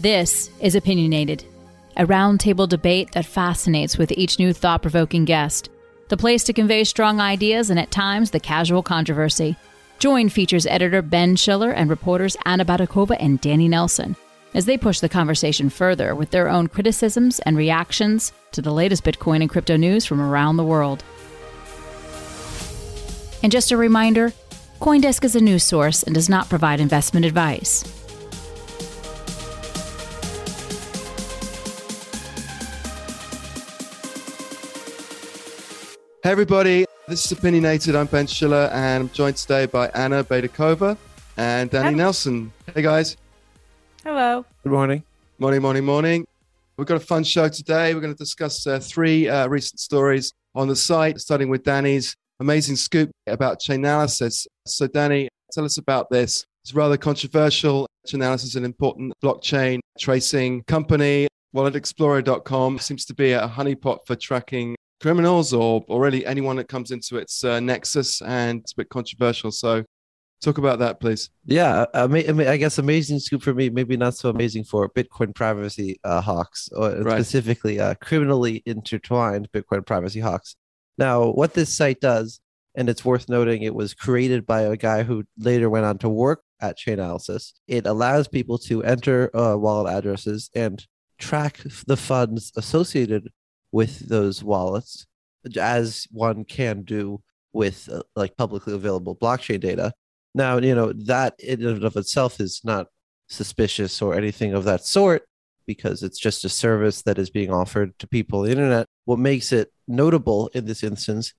This is Opinionated, a roundtable debate that fascinates with each new thought provoking guest. The place to convey strong ideas and at times the casual controversy. Join features editor Ben Schiller and reporters Anna Baydakova and Danny Nelson as they push the conversation further with their own criticisms and reactions to the latest Bitcoin and crypto news from around the world. And just a reminder Coindesk is a news source and does not provide investment advice. Hey everybody, this is Opinionated. I'm Ben Schiller and I'm joined today by Anna Baydakova and Danny Hi. Nelson. Hey guys. Hello. Good morning. Morning, morning, morning. We've got a fun show today. We're going to discuss uh, three uh, recent stories on the site, starting with Danny's amazing scoop about Chainalysis. So, Danny, tell us about this. It's rather controversial. Chainalysis is an important blockchain tracing company. WalletExplorer.com seems to be a honeypot for tracking criminals or, or really anyone that comes into its uh, nexus, and it's a bit controversial. So, talk about that, please. Yeah, I, mean, I guess amazing scoop for me, maybe not so amazing for Bitcoin privacy uh, hawks, or Right. specifically uh, criminally intertwined Bitcoin privacy hawks. Now, what this site does, and it's worth noting, it was created by a guy who later went on to work at Chainalysis. It allows people to enter uh, wallet addresses and track the funds associated with those wallets, as one can do with uh, like publicly available blockchain data. Now, you know, that in and of itself is not suspicious or anything of that sort because it's just a service that is being offered to people on the internet. What makes it notable in this instance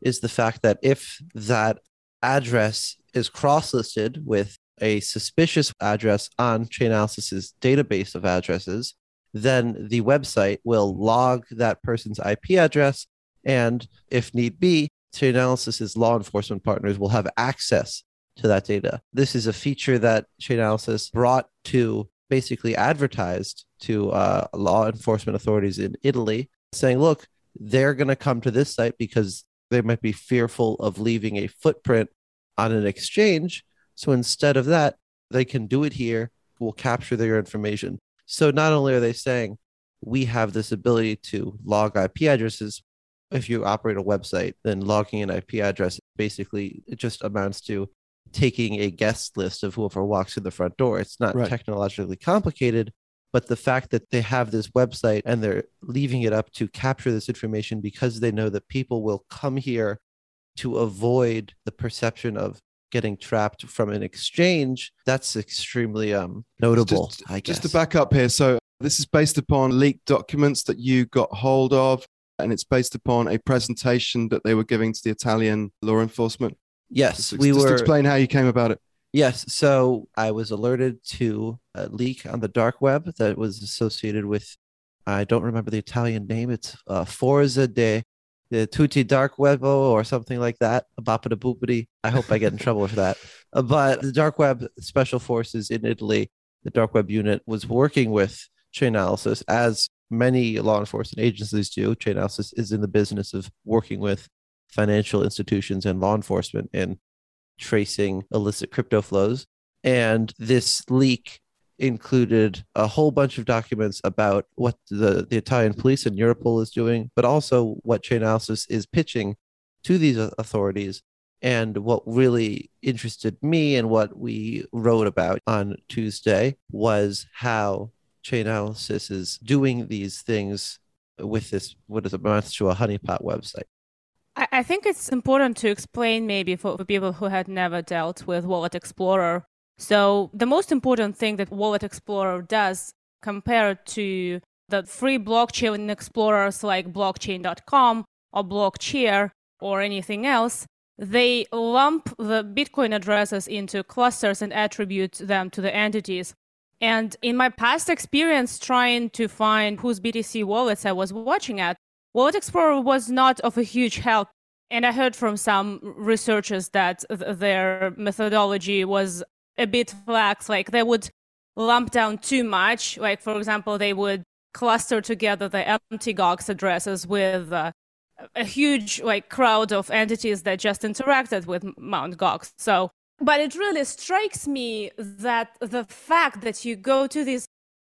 is the fact that if that address is cross listed with a suspicious address on Chainalysis's database of addresses, then the website will log that person's IP address. And if need be, to Chainalysis's law enforcement partners will have access to that data. This is a feature that Chainalysis brought to basically advertised to uh, law enforcement authorities in Italy, saying, look, they're going to come to this site because they might be fearful of leaving a footprint on an exchange. So instead of that, they can do it here. We'll capture their information. So not only are they saying we have this ability to log IP addresses, if you operate a website, then logging an IP address basically it just amounts to taking a guest list of whoever walks through the front door. It's not Right. technologically complicated, but the fact that they have this website and they're leaving it up to capture this information because they know that people will come here to avoid the perception of getting trapped from an exchange, that's extremely um notable, Just, I guess. just to back up here. So, this is based upon leaked documents that you got hold of, and it's based upon a presentation that they were giving to the Italian law enforcement. yes, Just, we just were explain how you came about it. Yes. So I was alerted to a leak on the dark web that was associated with, I don't remember the Italian name. It's uh, Forza de, de Tutti Dark Webo or something like that. Bappada boopity. I hope I get in trouble for that. But the dark web special forces in Italy, the dark web unit was working with Chainalysis as many law enforcement agencies do. Chainalysis is in the business of working with financial institutions and law enforcement in tracing illicit crypto flows. And this leak included a whole bunch of documents about what the, the Italian police and Europol is doing, but also what Chainalysis is pitching to these authorities. And what really interested me and what we wrote about on Tuesday was how Chainalysis is doing these things with this, what is amounts to a honeypot website. I, think it's important to explain maybe for people who had never dealt with Wallet Explorer. So, the most important thing that Wallet Explorer does compared to the free blockchain explorers like blockchain.com or Blockchair or anything else, they lump the Bitcoin addresses into clusters and attribute them to the entities. And in my past experience trying to find whose BTC wallets I was watching at, Wallet Explorer was not of a huge help. And I heard from some researchers that th- their methodology was a bit lax. Like they would lump down too much. Like, for example, they would cluster together the Mt. Gox addresses with uh, a huge like crowd of entities that just interacted with Mount Gox. So, but it really strikes me that the fact that you go to this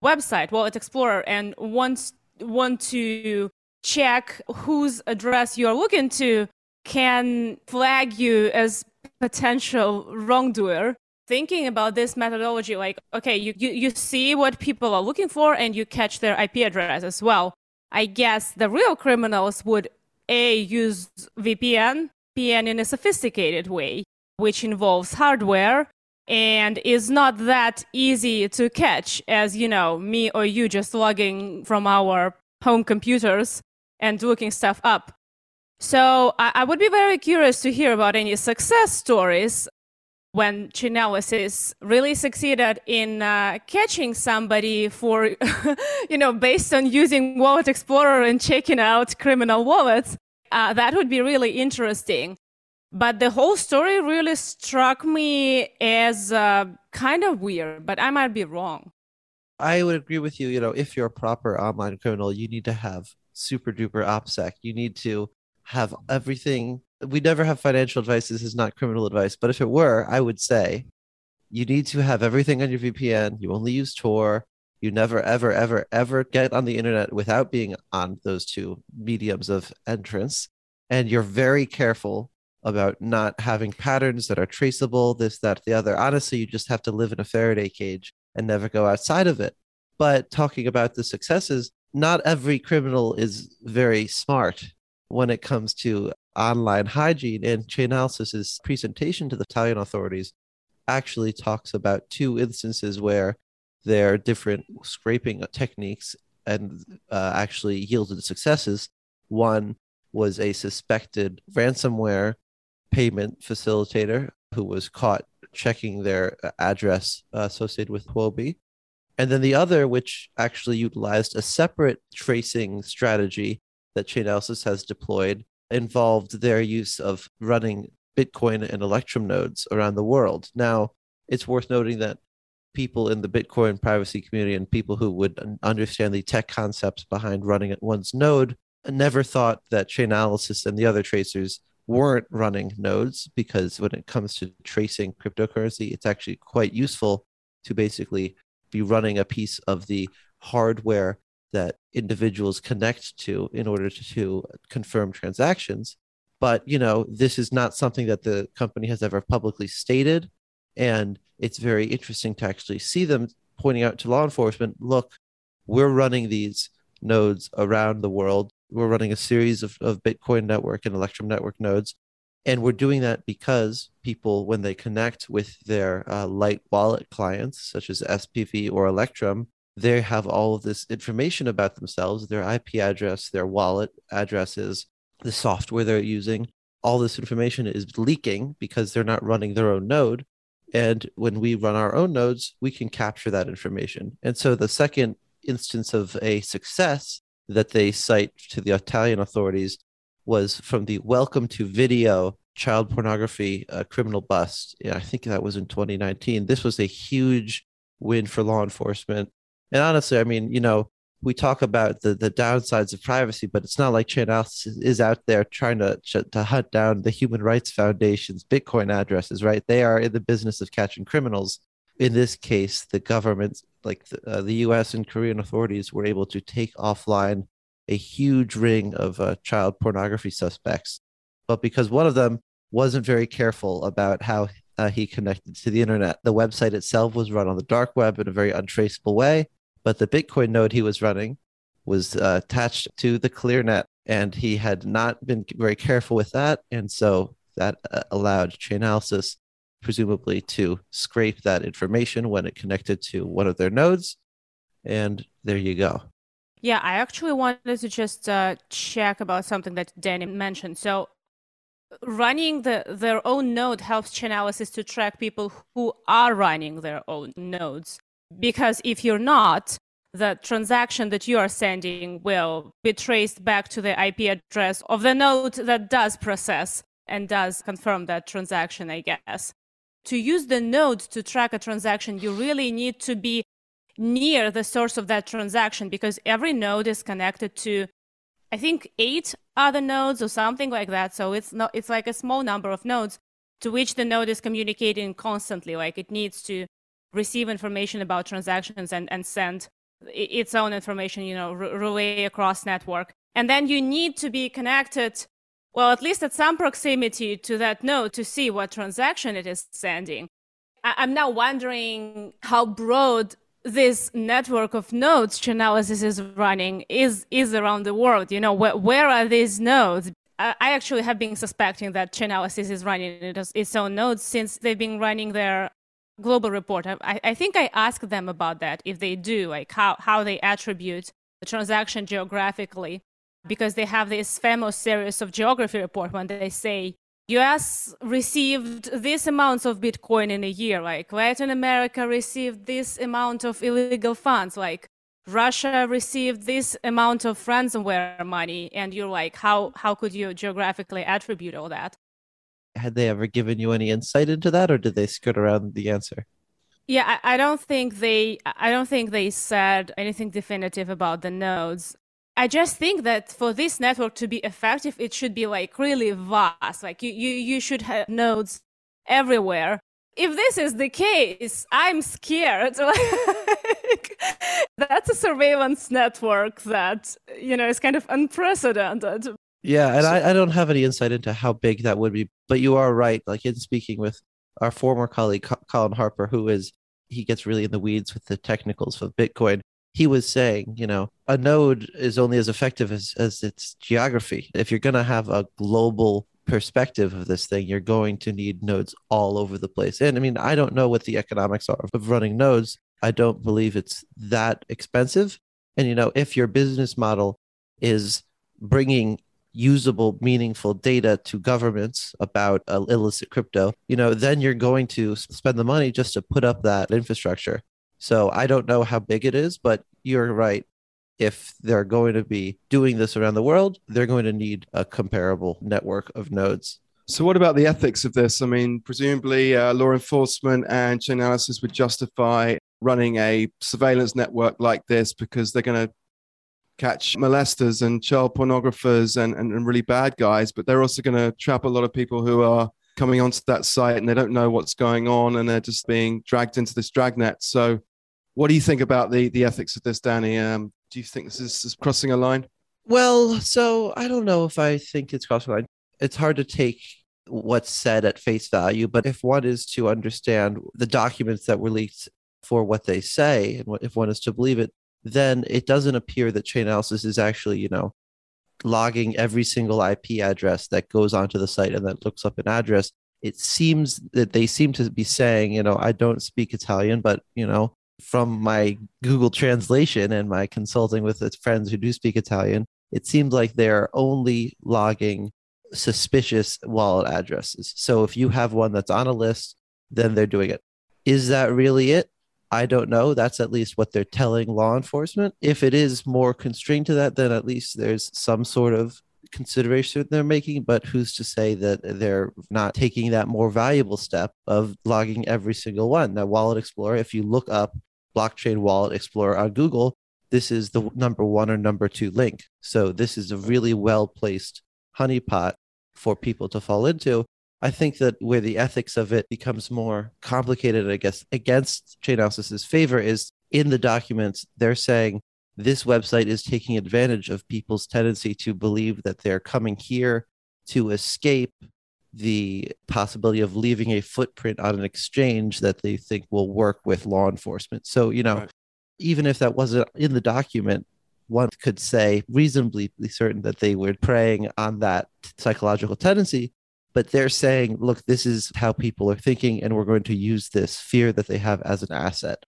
website, Wallet Explorer, and wants want to check whose address you're looking to, can flag you as potential wrongdoer. Thinking about this methodology, like, okay, you, you, you see what people are looking for and you catch their IP address as well. I guess the real criminals would A, use VPN, VPN in a sophisticated way, which involves hardware and is not that easy to catch as, you know, me or you just logging from our home computers and looking stuff up. So I, I would be very curious to hear about any success stories when Chainalysis really succeeded in uh, catching somebody for, you know, based on using Wallet Explorer and checking out criminal wallets. Uh, that would be really interesting. But the whole story really struck me as uh, kind of weird, but I might be wrong. I would agree with you. You know, if you're a proper online criminal, you need to have super duper OPSEC. You need to have everything. We never have financial advice. This is not criminal advice. But if it were, I would say you need to have everything on your VPN. You only use Tor. You never, ever, ever, ever get on the internet without being on those two mediums of entrance. And you're very careful about not having patterns that are traceable, this, that, the other. Honestly, you just have to live in a Faraday cage and never go outside of it. But talking about the successes, not every criminal is very smart when it comes to online hygiene. And Chainalysis's presentation to the Italian authorities actually talks about two instances where their different scraping techniques and uh, actually yielded successes. One was a suspected ransomware payment facilitator who was caught checking their address uh, associated with Huobi. And then the other, which actually utilized a separate tracing strategy that Chainalysis has deployed, involved their use of running Bitcoin and Electrum nodes around the world. Now, it's worth noting that people in the Bitcoin privacy community and people who would understand the tech concepts behind running at one's node never thought that Chainalysis and the other tracers weren't running nodes because when it comes to tracing cryptocurrency, it's actually quite useful to basically be running a piece of the hardware that individuals connect to in order to, to confirm transactions. But you know, this is not something that the company has ever publicly stated, and it's very interesting to actually see them pointing out to law enforcement, look, we're running these nodes around the world we're running a series of, of Bitcoin network and Electrum network nodes. And we're doing that because people, when they connect with their uh, light wallet clients, such as SPV or Electrum, they have all of this information about themselves their IP address, their wallet addresses, the software they're using. All this information is leaking because they're not running their own node. And when we run our own nodes, we can capture that information. And so the second instance of a success that they cite to the Italian authorities was from the Welcome to Video child pornography uh, criminal bust. Yeah, I think that was in 2019. This was a huge win for law enforcement. And honestly, I mean, you know, we talk about the, the downsides of privacy, but it's not like Chainalysis is out there trying to, to hunt down the Human Rights Foundation's Bitcoin addresses, right? They are in the business of catching criminals. In this case, the government like the, uh, the U.S. and Korean authorities were able to take offline a huge ring of uh, child pornography suspects, but because one of them wasn't very careful about how uh, he connected to the internet, the website itself was run on the dark web in a very untraceable way. But the Bitcoin node he was running was uh, attached to the ClearNet, and he had not been very careful with that, and so that uh, allowed Chainalysis presumably to scrape that information when it connected to one of their nodes. And there you go. Yeah, I actually wanted to just uh, check about something that Danny mentioned. So, running the, their own node helps Chainalysis to track people who are running their own nodes. Because if you're not, the transaction that you are sending will be traced back to the IP address of the node that does process and does confirm that transaction, I guess to use the node to track a transaction, you really need to be near the source of that transaction because every node is connected to, I think, eight other nodes or something like that. So it's not, it's like a small number of nodes to which the node is communicating constantly. Like it needs to receive information about transactions and, and send its own information, you know, relay across network. And then you need to be connected, well, at least at some proximity to that node to see what transaction it is sending. I- am now wondering how broad this network of nodes Chainalysis is running is is around the world. You know, where, where are these nodes? I actually have been suspecting that Chainalysis is running its own nodes since they've been running their global report. I, I think I asked them about that if they do, like how, how they attribute the transaction geographically, because they have this famous series of geography report when they say US received this amount of Bitcoin in a year, like Latin America received this amount of illegal funds, like Russia received this amount of ransomware money, and you're like, how how could you geographically attribute all that? Had they ever given you any insight into that, or did they skirt around the answer? Yeah, I, I don't think they I don't think they said anything definitive about the nodes. I just think that for this network to be effective, it should be like really vast. Like you, you, you should have nodes everywhere. If this is the case, I'm scared. like, that's a surveillance network that, you know, is kind of unprecedented. Yeah, and so, I, I don't have any insight into how big that would be, but you are right. Like in speaking with our former colleague Colin Harper, who is he gets really in the weeds with the technicals of Bitcoin he was saying, you know, a node is only as effective as, as its geography. If you're going to have a global perspective of this thing, you're going to need nodes all over the place. And I mean, I don't know what the economics are of running nodes. I don't believe it's that expensive. And, you know, if your business model is bringing usable, meaningful data to governments about uh, illicit crypto, you know, then you're going to spend the money just to put up that infrastructure. So I don't know how big it is, but you're right. If they're going to be doing this around the world, they're going to need a comparable network of nodes. So, what about the ethics of this? I mean, presumably, uh, law enforcement and Chainalysis would justify running a surveillance network like this because they're going to catch molesters and child pornographers and, and, and really bad guys, but they're also going to trap a lot of people who are coming onto that site and they don't know what's going on and they're just being dragged into this dragnet. So, what do you think about the the ethics of this, Danny? Um, do you think this is, is crossing a line? Well, so I don't know if I think it's crossing a line. It's hard to take what's said at face value, but if one is to understand the documents that were leaked for what they say, and if one is to believe it, then it doesn't appear that Chainalysis is actually, you know, logging every single IP address that goes onto the site and that looks up an address, it seems that they seem to be saying, you know, I don't speak Italian, but, you know, from my Google translation and my consulting with friends who do speak Italian, it seems like they're only logging suspicious wallet addresses. So if you have one that's on a list, then they're doing it. Is that really it? I don't know. That's at least what they're telling law enforcement. If it is more constrained to that, then at least there's some sort of consideration they're making. But who's to say that they're not taking that more valuable step of logging every single one? Now, Wallet Explorer, if you look up blockchain Wallet Explorer on Google, this is the number one or number two link. So this is a really well placed honeypot for people to fall into. I think that where the ethics of it becomes more complicated, I guess, against Chainalysis's favor is in the documents, they're saying this website is taking advantage of people's tendency to believe that they're coming here to escape the possibility of leaving a footprint on an exchange that they think will work with law enforcement. So, you know, right. even if that wasn't in the document, one could say reasonably certain that they were preying on that psychological tendency but they're saying, look, this is how people are thinking, and we're going to use this fear that they have as an asset.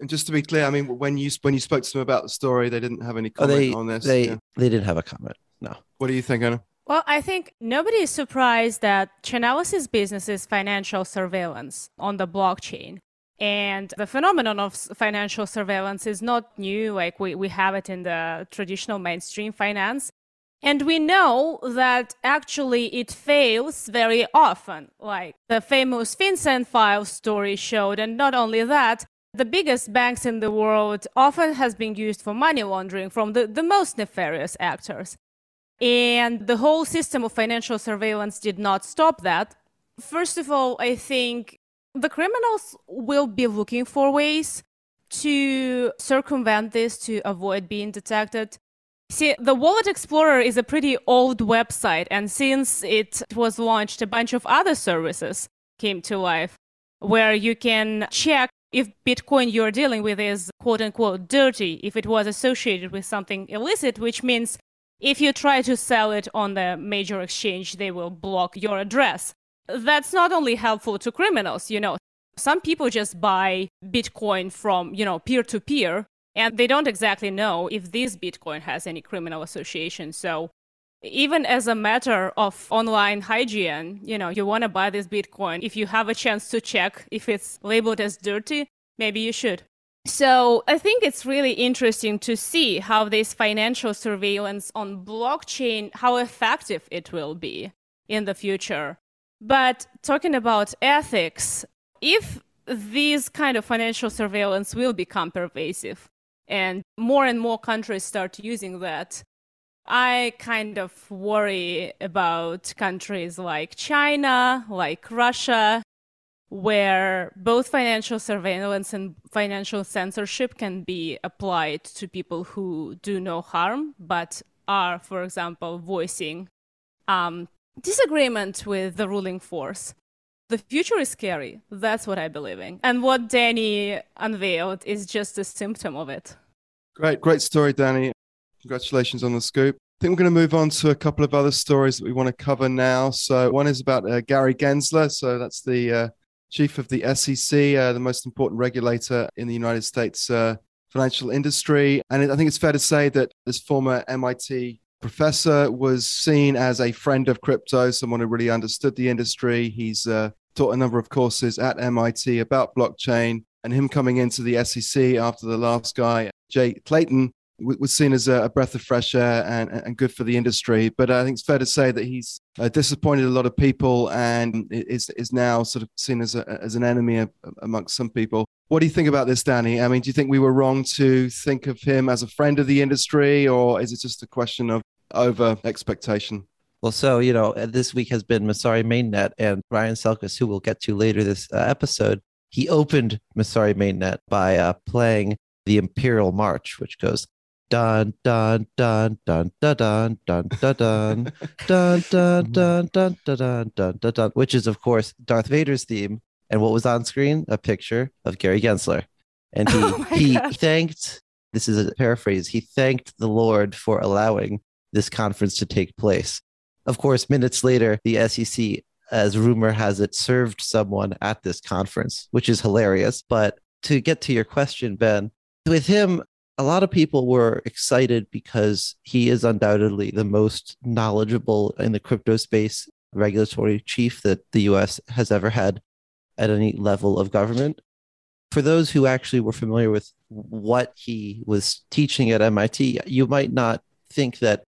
And just to be clear, I mean, when you when you spoke to them about the story, they didn't have any comment oh, they, on this. They yeah. they didn't have a comment. No. What do you think, Anna? Well, I think nobody is surprised that Chainalysis business is financial surveillance on the blockchain. And the phenomenon of financial surveillance is not new. Like we, we have it in the traditional mainstream finance. And we know that actually it fails very often, like the famous FinCEN file story showed. And not only that, the biggest banks in the world often has been used for money laundering from the, the most nefarious actors. And the whole system of financial surveillance did not stop that. First of all, I think the criminals will be looking for ways to circumvent this to avoid being detected? See, the Wallet Explorer is a pretty old website, and since it was launched, a bunch of other services came to life where you can check if Bitcoin you're dealing with is quote unquote dirty, if it was associated with something illicit, which means if you try to sell it on the major exchange, they will block your address. That's not only helpful to criminals, you know. Some people just buy Bitcoin from, you know, peer to peer, and they don't exactly know if this Bitcoin has any criminal association. So even as a matter of online hygiene, you know, you want to buy this Bitcoin. If you have a chance to check if it's labeled as dirty, maybe you should. So I think it's really interesting to see how this financial surveillance on blockchain, how effective it will be in the future. But talking about ethics, if these kind of financial surveillance will become pervasive and more and more countries start using that, I kind of worry about countries like China, like Russia, where both financial surveillance and financial censorship can be applied to people who do no harm, but are, for example, voicing um, disagreement with the ruling force. The future is scary. That's what I believe in. And what Danny unveiled is just a symptom of it. Great, great story, Danny. Congratulations on the scoop. I think we're going to move on to a couple of other stories that we want to cover now. So, one is about uh, Gary Gensler. So, that's the uh, chief of the SEC, uh, the most important regulator in the United States uh, financial industry. And I think it's fair to say that this former MIT professor was seen as a friend of crypto, someone who really understood the industry. He's uh, taught a number of courses at MIT about blockchain. And him coming into the SEC after the last guy, Jay Clayton, was seen as a breath of fresh air and, and good for the industry. But I think it's fair to say that he's uh, disappointed a lot of people and is is now sort of seen as a, as an enemy amongst some people. What do you think about this, Danny? I mean, do you think we were wrong to think of him as a friend of the industry, or is it just a question of over expectation? Well, so, you know, uh, this week has been Messari Mainnet and Ryan Selkis, who we'll get to later this uh, episode. He opened Messari Mainnet by uh, playing the Imperial March, which goes dun dun dun dun dun dun dun dun dun dun dun dun dun dun dun dun dun which is of course Darth Vader's theme. And what was on screen? A picture of Gary Gensler. And he oh he thanked this is a paraphrase, he thanked the Lord for allowing this conference to take place. Of course, minutes later, the SEC, as rumor has it, served someone at this conference, which is hilarious. But to get to your question, Ben, with him, a lot of people were excited because he is undoubtedly the most knowledgeable in the crypto space regulatory chief that the US has ever had at any level of government. For those who actually were familiar with what he was teaching at MIT, you might not think that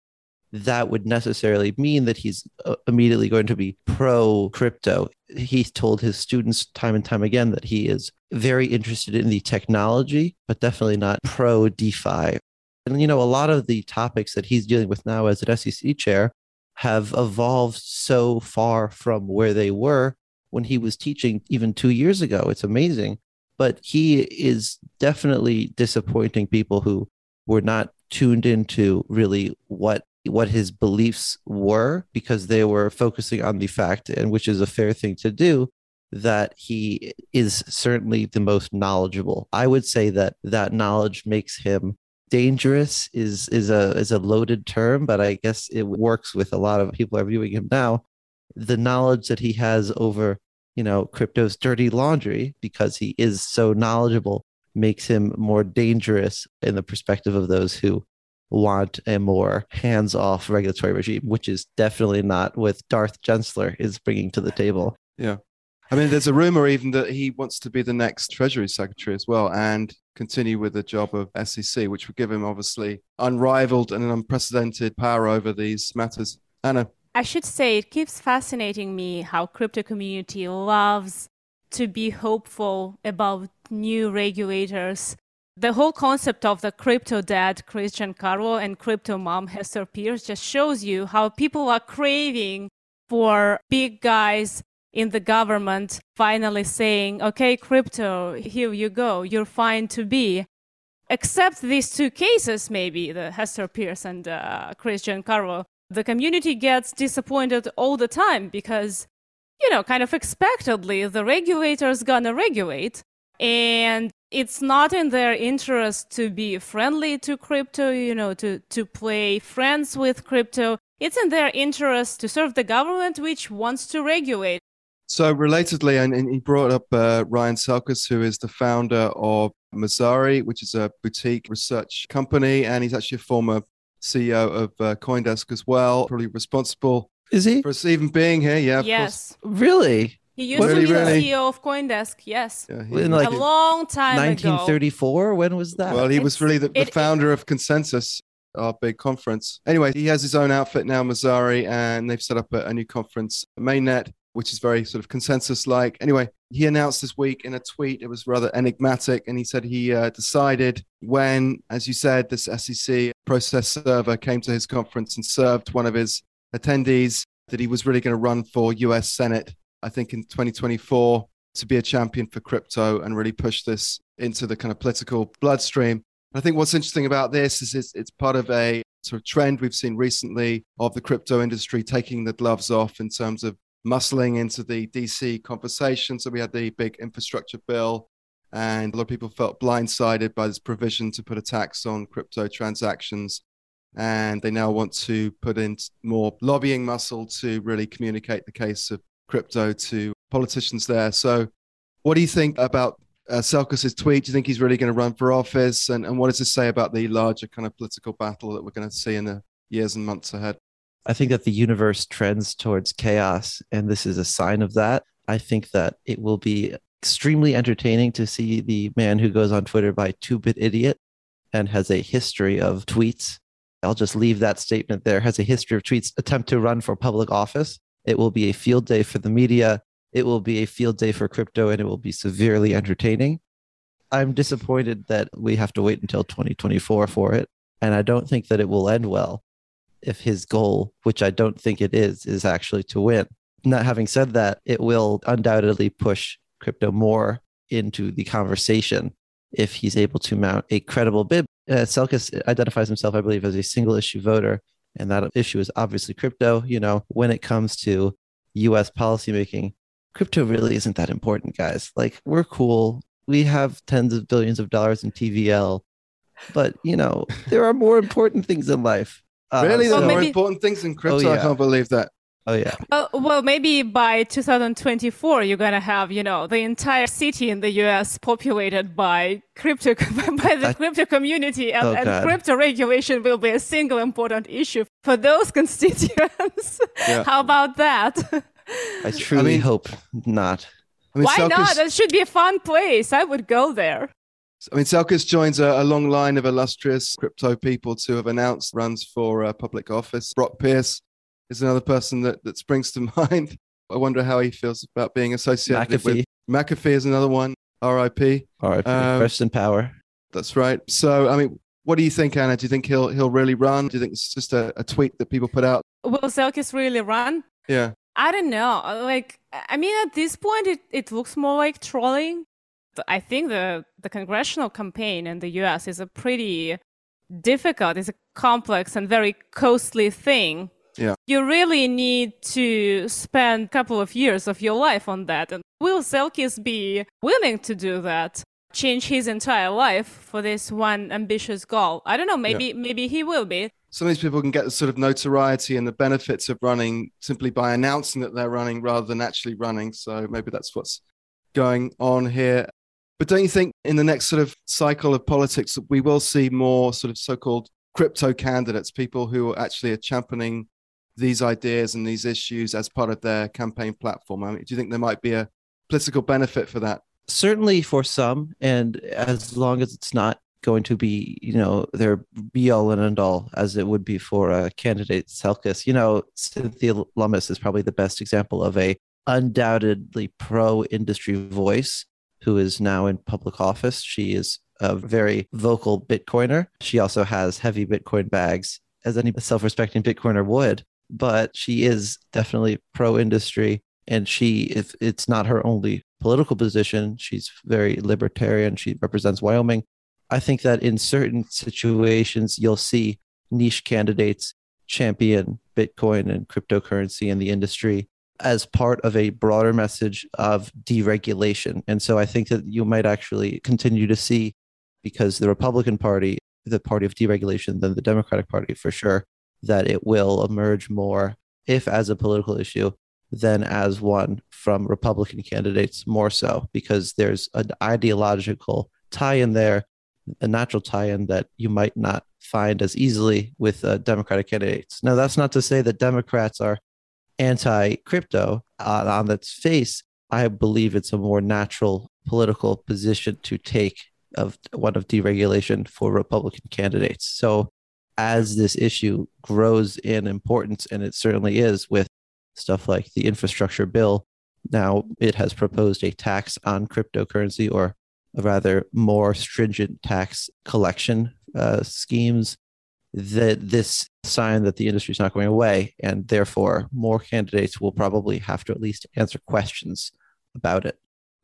that would necessarily mean that he's uh, immediately going to be pro crypto. He's told his students time and time again that he is very interested in the technology, but definitely not pro DeFi. And, you know, a lot of the topics that he's dealing with now as an SEC chair have evolved so far from where they were when he was teaching even two years ago. It's amazing. But he is definitely disappointing people who were not tuned into really what what his beliefs were because they were focusing on the fact, and which is a fair thing to do, that he is certainly the most knowledgeable. I would say that that knowledge makes him dangerous is is a is a loaded term, but I guess it works with a lot of people are viewing him now. The knowledge that he has over, you know, crypto's dirty laundry because he is so knowledgeable makes him more dangerous in the perspective of those who want a more hands-off regulatory regime, which is definitely not what Darth Gensler is bringing to the table. Yeah. I mean, there's a rumor even that he wants to be the next Treasury Secretary as well and continue with the job of SEC, which would give him obviously unrivaled and unprecedented power over these matters. Anna. I should say it keeps fascinating me how crypto community loves to be hopeful about new regulators the whole concept of the crypto dad Chris Giancarlo and crypto mom Hester Peirce just shows you how people are craving for big guys in the government finally saying, okay, crypto, here you go, you're fine to be. Except these two cases, maybe the Hester Peirce and uh, Chris Giancarlo, the community gets disappointed all the time because, you know, kind of expectedly, the regulator's gonna regulate. And it's not in their interest to be friendly to crypto, you know, to, to play friends with crypto. It's in their interest to serve the government, which wants to regulate. So, relatedly, and, and he brought up uh, Ryan Selkis, who is the founder of Messari, which is a boutique research company, and he's actually a former CEO of uh, CoinDesk as well, probably responsible Is he? for us even being here. Yeah, of yes. Really? He used Really, to be really? the CEO of CoinDesk. Yes. Yeah, he- In like a long time ago. 1934? When was that? well, he was really the, the it- founder of Consensus, our big conference. Anyway, he has his own outfit now, Messari, and they've set up a, a new conference, Mainnet, which is very sort of consensus like. Anyway, he announced this week in a tweet, it was rather enigmatic, and he said he uh, decided when, as you said, this SEC process server came to his conference and served one of his attendees that he was really going to run for US Senate, I think in 2024, to be a champion for crypto and really push this into the kind of political bloodstream. I think what's interesting about this is it's, it's part of a sort of trend we've seen recently of the crypto industry taking the gloves off in terms of muscling into the DC conversation. So we had the big infrastructure bill, and a lot of people felt blindsided by this provision to put a tax on crypto transactions. And they now want to put in more lobbying muscle to really communicate the case of crypto to politicians there. So, what do you think about uh, Selkis's tweet? Do you think he's really going to run for office? And, and what does this say about the larger kind of political battle that we're going to see in the years and months ahead? I think that the universe trends towards chaos, and this is a sign of that. I think that it will be extremely entertaining to see the man who goes on Twitter by two bit idiot and has a history of tweets. I'll just leave that statement there. Has a history of tweets attempt to run for public office. It will be a field day for the media. It will be a field day for crypto, and it will be severely entertaining. I'm disappointed that we have to wait until 2024 for it. And I don't think that it will end well if his goal, which I don't think it is, is actually to win. Not having said that, it will undoubtedly push crypto more into the conversation if he's able to mount a credible bid. Uh, Selkis identifies himself, I believe, as a single issue voter, and that issue is obviously crypto. You know, when it comes to US policymaking, crypto really isn't that important, guys. Like, we're cool. We have tens of billions of dollars in TVL, but, you know, there are more important things in life. Uh, really? There Well, are more maybe- important things in crypto? Oh, I can't believe that. Oh, yeah. Well, well, maybe by 2024, you're gonna have, you know, the entire city in the U.S. populated by crypto by the That- crypto community, and, Oh, and crypto regulation will be a single important issue for those constituents. Yeah. How about that? I truly mean- hope not. I mean, Why Selkis, not? It should be a fun place. I would go there. I mean, Selkis joins a, a long line of illustrious crypto people to have announced runs for uh, public office. Brock Pierce is another person that, that springs to mind. I wonder how he feels about being associated McAfee. with McAfee is another one. R.I.P. All right, Um, rest in power. That's right. So, I mean, what do you think, Anna? Do you think he'll he'll really run? Do you think it's just a, a tweet that people put out? Will Selkis really run? Yeah. I don't know. Like, I mean, at this point, it, it looks more like trolling. I think the, the congressional campaign in the US is a pretty difficult, it's a complex and very costly thing. Yeah. You really need to spend a couple of years of your life on that. And will Selkis be willing to do that? Change his entire life for this one ambitious goal? I don't know. Maybe maybe he will be. Some of these people can get the sort of notoriety and the benefits of running simply by announcing that they're running rather than actually running. So maybe that's what's going on here. But don't you think in the next sort of cycle of politics, we will see more sort of so called crypto candidates, people who actually are championing these ideas and these issues as part of their campaign platform? I mean, do you think there might be a political benefit for that? Certainly for some, and as long as it's not going to be, you know, their be all and end all, as it would be for a candidate Selkis. You know, Cynthia Lummis is probably the best example of a undoubtedly pro industry voice who is now in public office. She is a very vocal Bitcoiner. She also has heavy Bitcoin bags, as any self respecting Bitcoiner would, but she is definitely pro industry. And she, if it's not her only political position, she's very libertarian. She represents Wyoming. I think that in certain situations, you'll see niche candidates champion Bitcoin and cryptocurrency in the industry as part of a broader message of deregulation. And so I think that you might actually continue to see, because the Republican Party, the party of deregulation, than the Democratic Party for sure, that it will emerge more, if as a political issue, than as one from Republican candidates, more so, because there's an ideological tie in there, a natural tie in that you might not find as easily with uh, Democratic candidates. Now, that's not to say that Democrats are anti crypto. Uh, on its face, I believe it's a more natural political position to take of one of deregulation for Republican candidates. So, as this issue grows in importance, and it certainly is with stuff like the infrastructure bill, now it has proposed a tax on cryptocurrency or a rather more stringent tax collection uh, schemes that this sign that the industry is not going away and therefore more candidates will probably have to at least answer questions about it.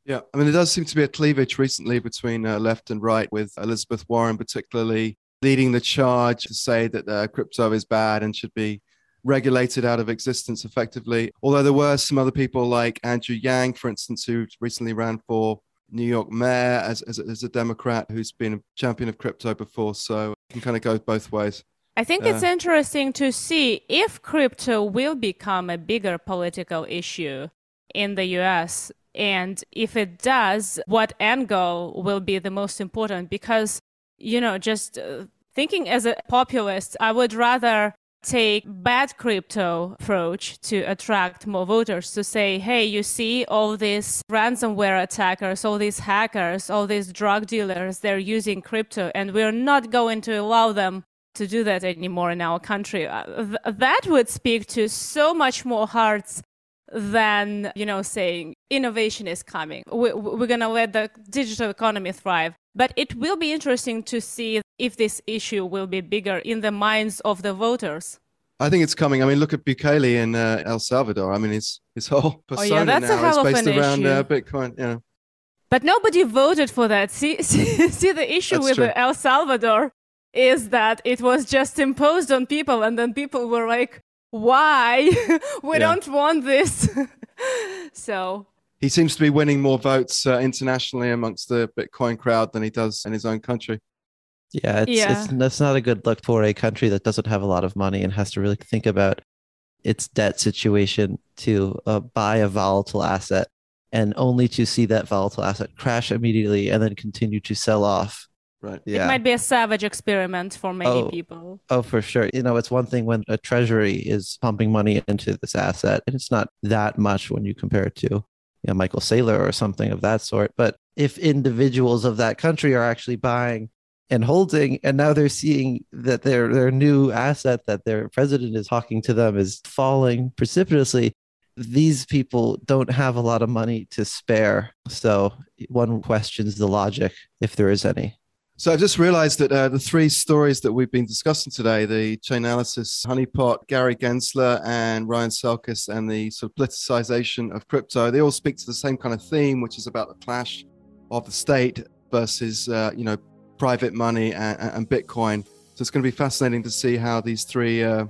Yeah i mean there does seem to be a cleavage recently between uh, left and right with elizabeth warren particularly leading the charge to say that uh, crypto is bad and should be regulated out of existence effectively although there were some other people like andrew yang for instance who recently ran for New York mayor as, as, as, a Democrat who's been a champion of crypto before. So it can kind of go both ways. I think uh, it's interesting to see if crypto will become a bigger political issue in the US. And if it does, what end goal will be the most important? Because, you know, just uh, thinking as a populist, I would rather take bad crypto approach to attract more voters to say hey you see all these ransomware attackers all these hackers all these drug dealers they're using crypto and we're not going to allow them to do that anymore in our country. Uh, th- that would speak to so much more hearts than you know saying innovation is coming we, we're going to let the digital economy thrive but it will be interesting to see if this issue will be bigger in the minds of the voters. I think it's coming. I mean, look at Bukele in uh, El Salvador. I mean, his his whole persona oh, yeah, that's now a hell is based of an around uh. Bitcoin. Yeah. But nobody voted for that. See, see, see the issue That's with true. El Salvador is that it was just imposed on people, and then people were like, "Why? we Yeah. don't want this." so He seems to be winning more votes uh, internationally amongst the Bitcoin crowd than he does in his own country. Yeah, it's Yeah. it's that's not a good look for a country that doesn't have a lot of money and has to really think about its debt situation to uh, buy a volatile asset and only to see that volatile asset crash immediately and then continue to sell off. Right. Yeah. it might be a savage experiment for many Oh. people. Oh, for sure. You know, it's one thing when a treasury is pumping money into this asset, and it's not that much when you compare it to, you know, Michael Saylor or something of that sort. But if individuals of that country are actually buying and holding, and now they're seeing that their their new asset that their president is talking to them is falling precipitously, these people don't have a lot of money to spare. So one questions the logic, if there is any. So I've just realized that uh, the three stories that we've been discussing today, the Chainalysis, Honeypot, Gary Gensler, and Ryan Selkis, and the sort of politicization of crypto, they all speak to the same kind of theme, which is about the clash of the state versus, uh, you know, private money and, and Bitcoin. So it's going to be fascinating to see how these three uh,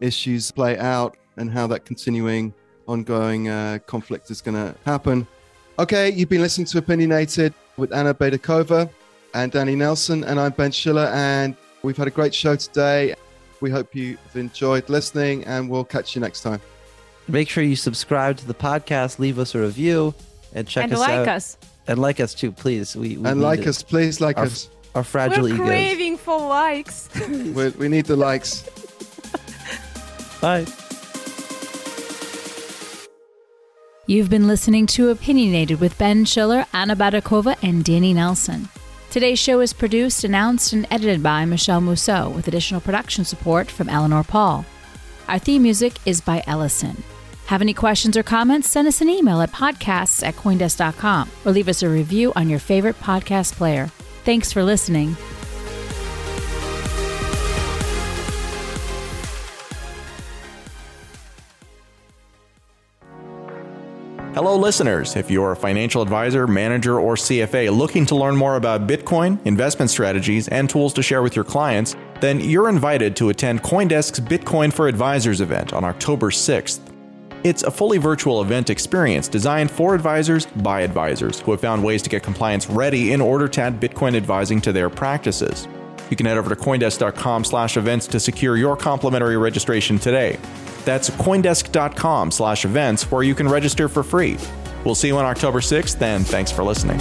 issues play out and how that continuing, ongoing uh, conflict is going to happen. Okay, you've been listening to Opinionated with Anna Baydakova and Danny Nelson, and I'm Ben Schiller, and we've had a great show today. We hope you've enjoyed listening, and we'll catch you next time. Make sure you subscribe to the podcast, leave us a review, and check and us like out. us. And like us too, please. We, we and like it. us, please like Our- us. Our fragile We're egos. craving for likes. We, we need the likes. Bye. You've been listening to Opinionated with Ben Schiller, Anna Baydakova, and Danny Nelson. Today's show is produced, announced, and edited by Michele Musso with additional production support from Eleanor Paul. Our theme music is by Ellison. Have any questions or comments? Send us an email at podcasts at coindesk.com or leave us a review on your favorite podcast player. Thanks for listening. Hello, listeners. If you're a financial advisor, manager, or CFA looking to learn more about Bitcoin, investment strategies, and tools to share with your clients, then you're invited to attend Coindesk's Bitcoin for Advisors event on October 6th. It's a fully virtual event experience designed for advisors by advisors who have found ways to get compliance ready in order to add Bitcoin advising to their practices. You can head over to coindesk.com/events to secure your complimentary registration today. That's coindesk.com slash events where you can register for free. We'll see you on October 6th and thanks for listening.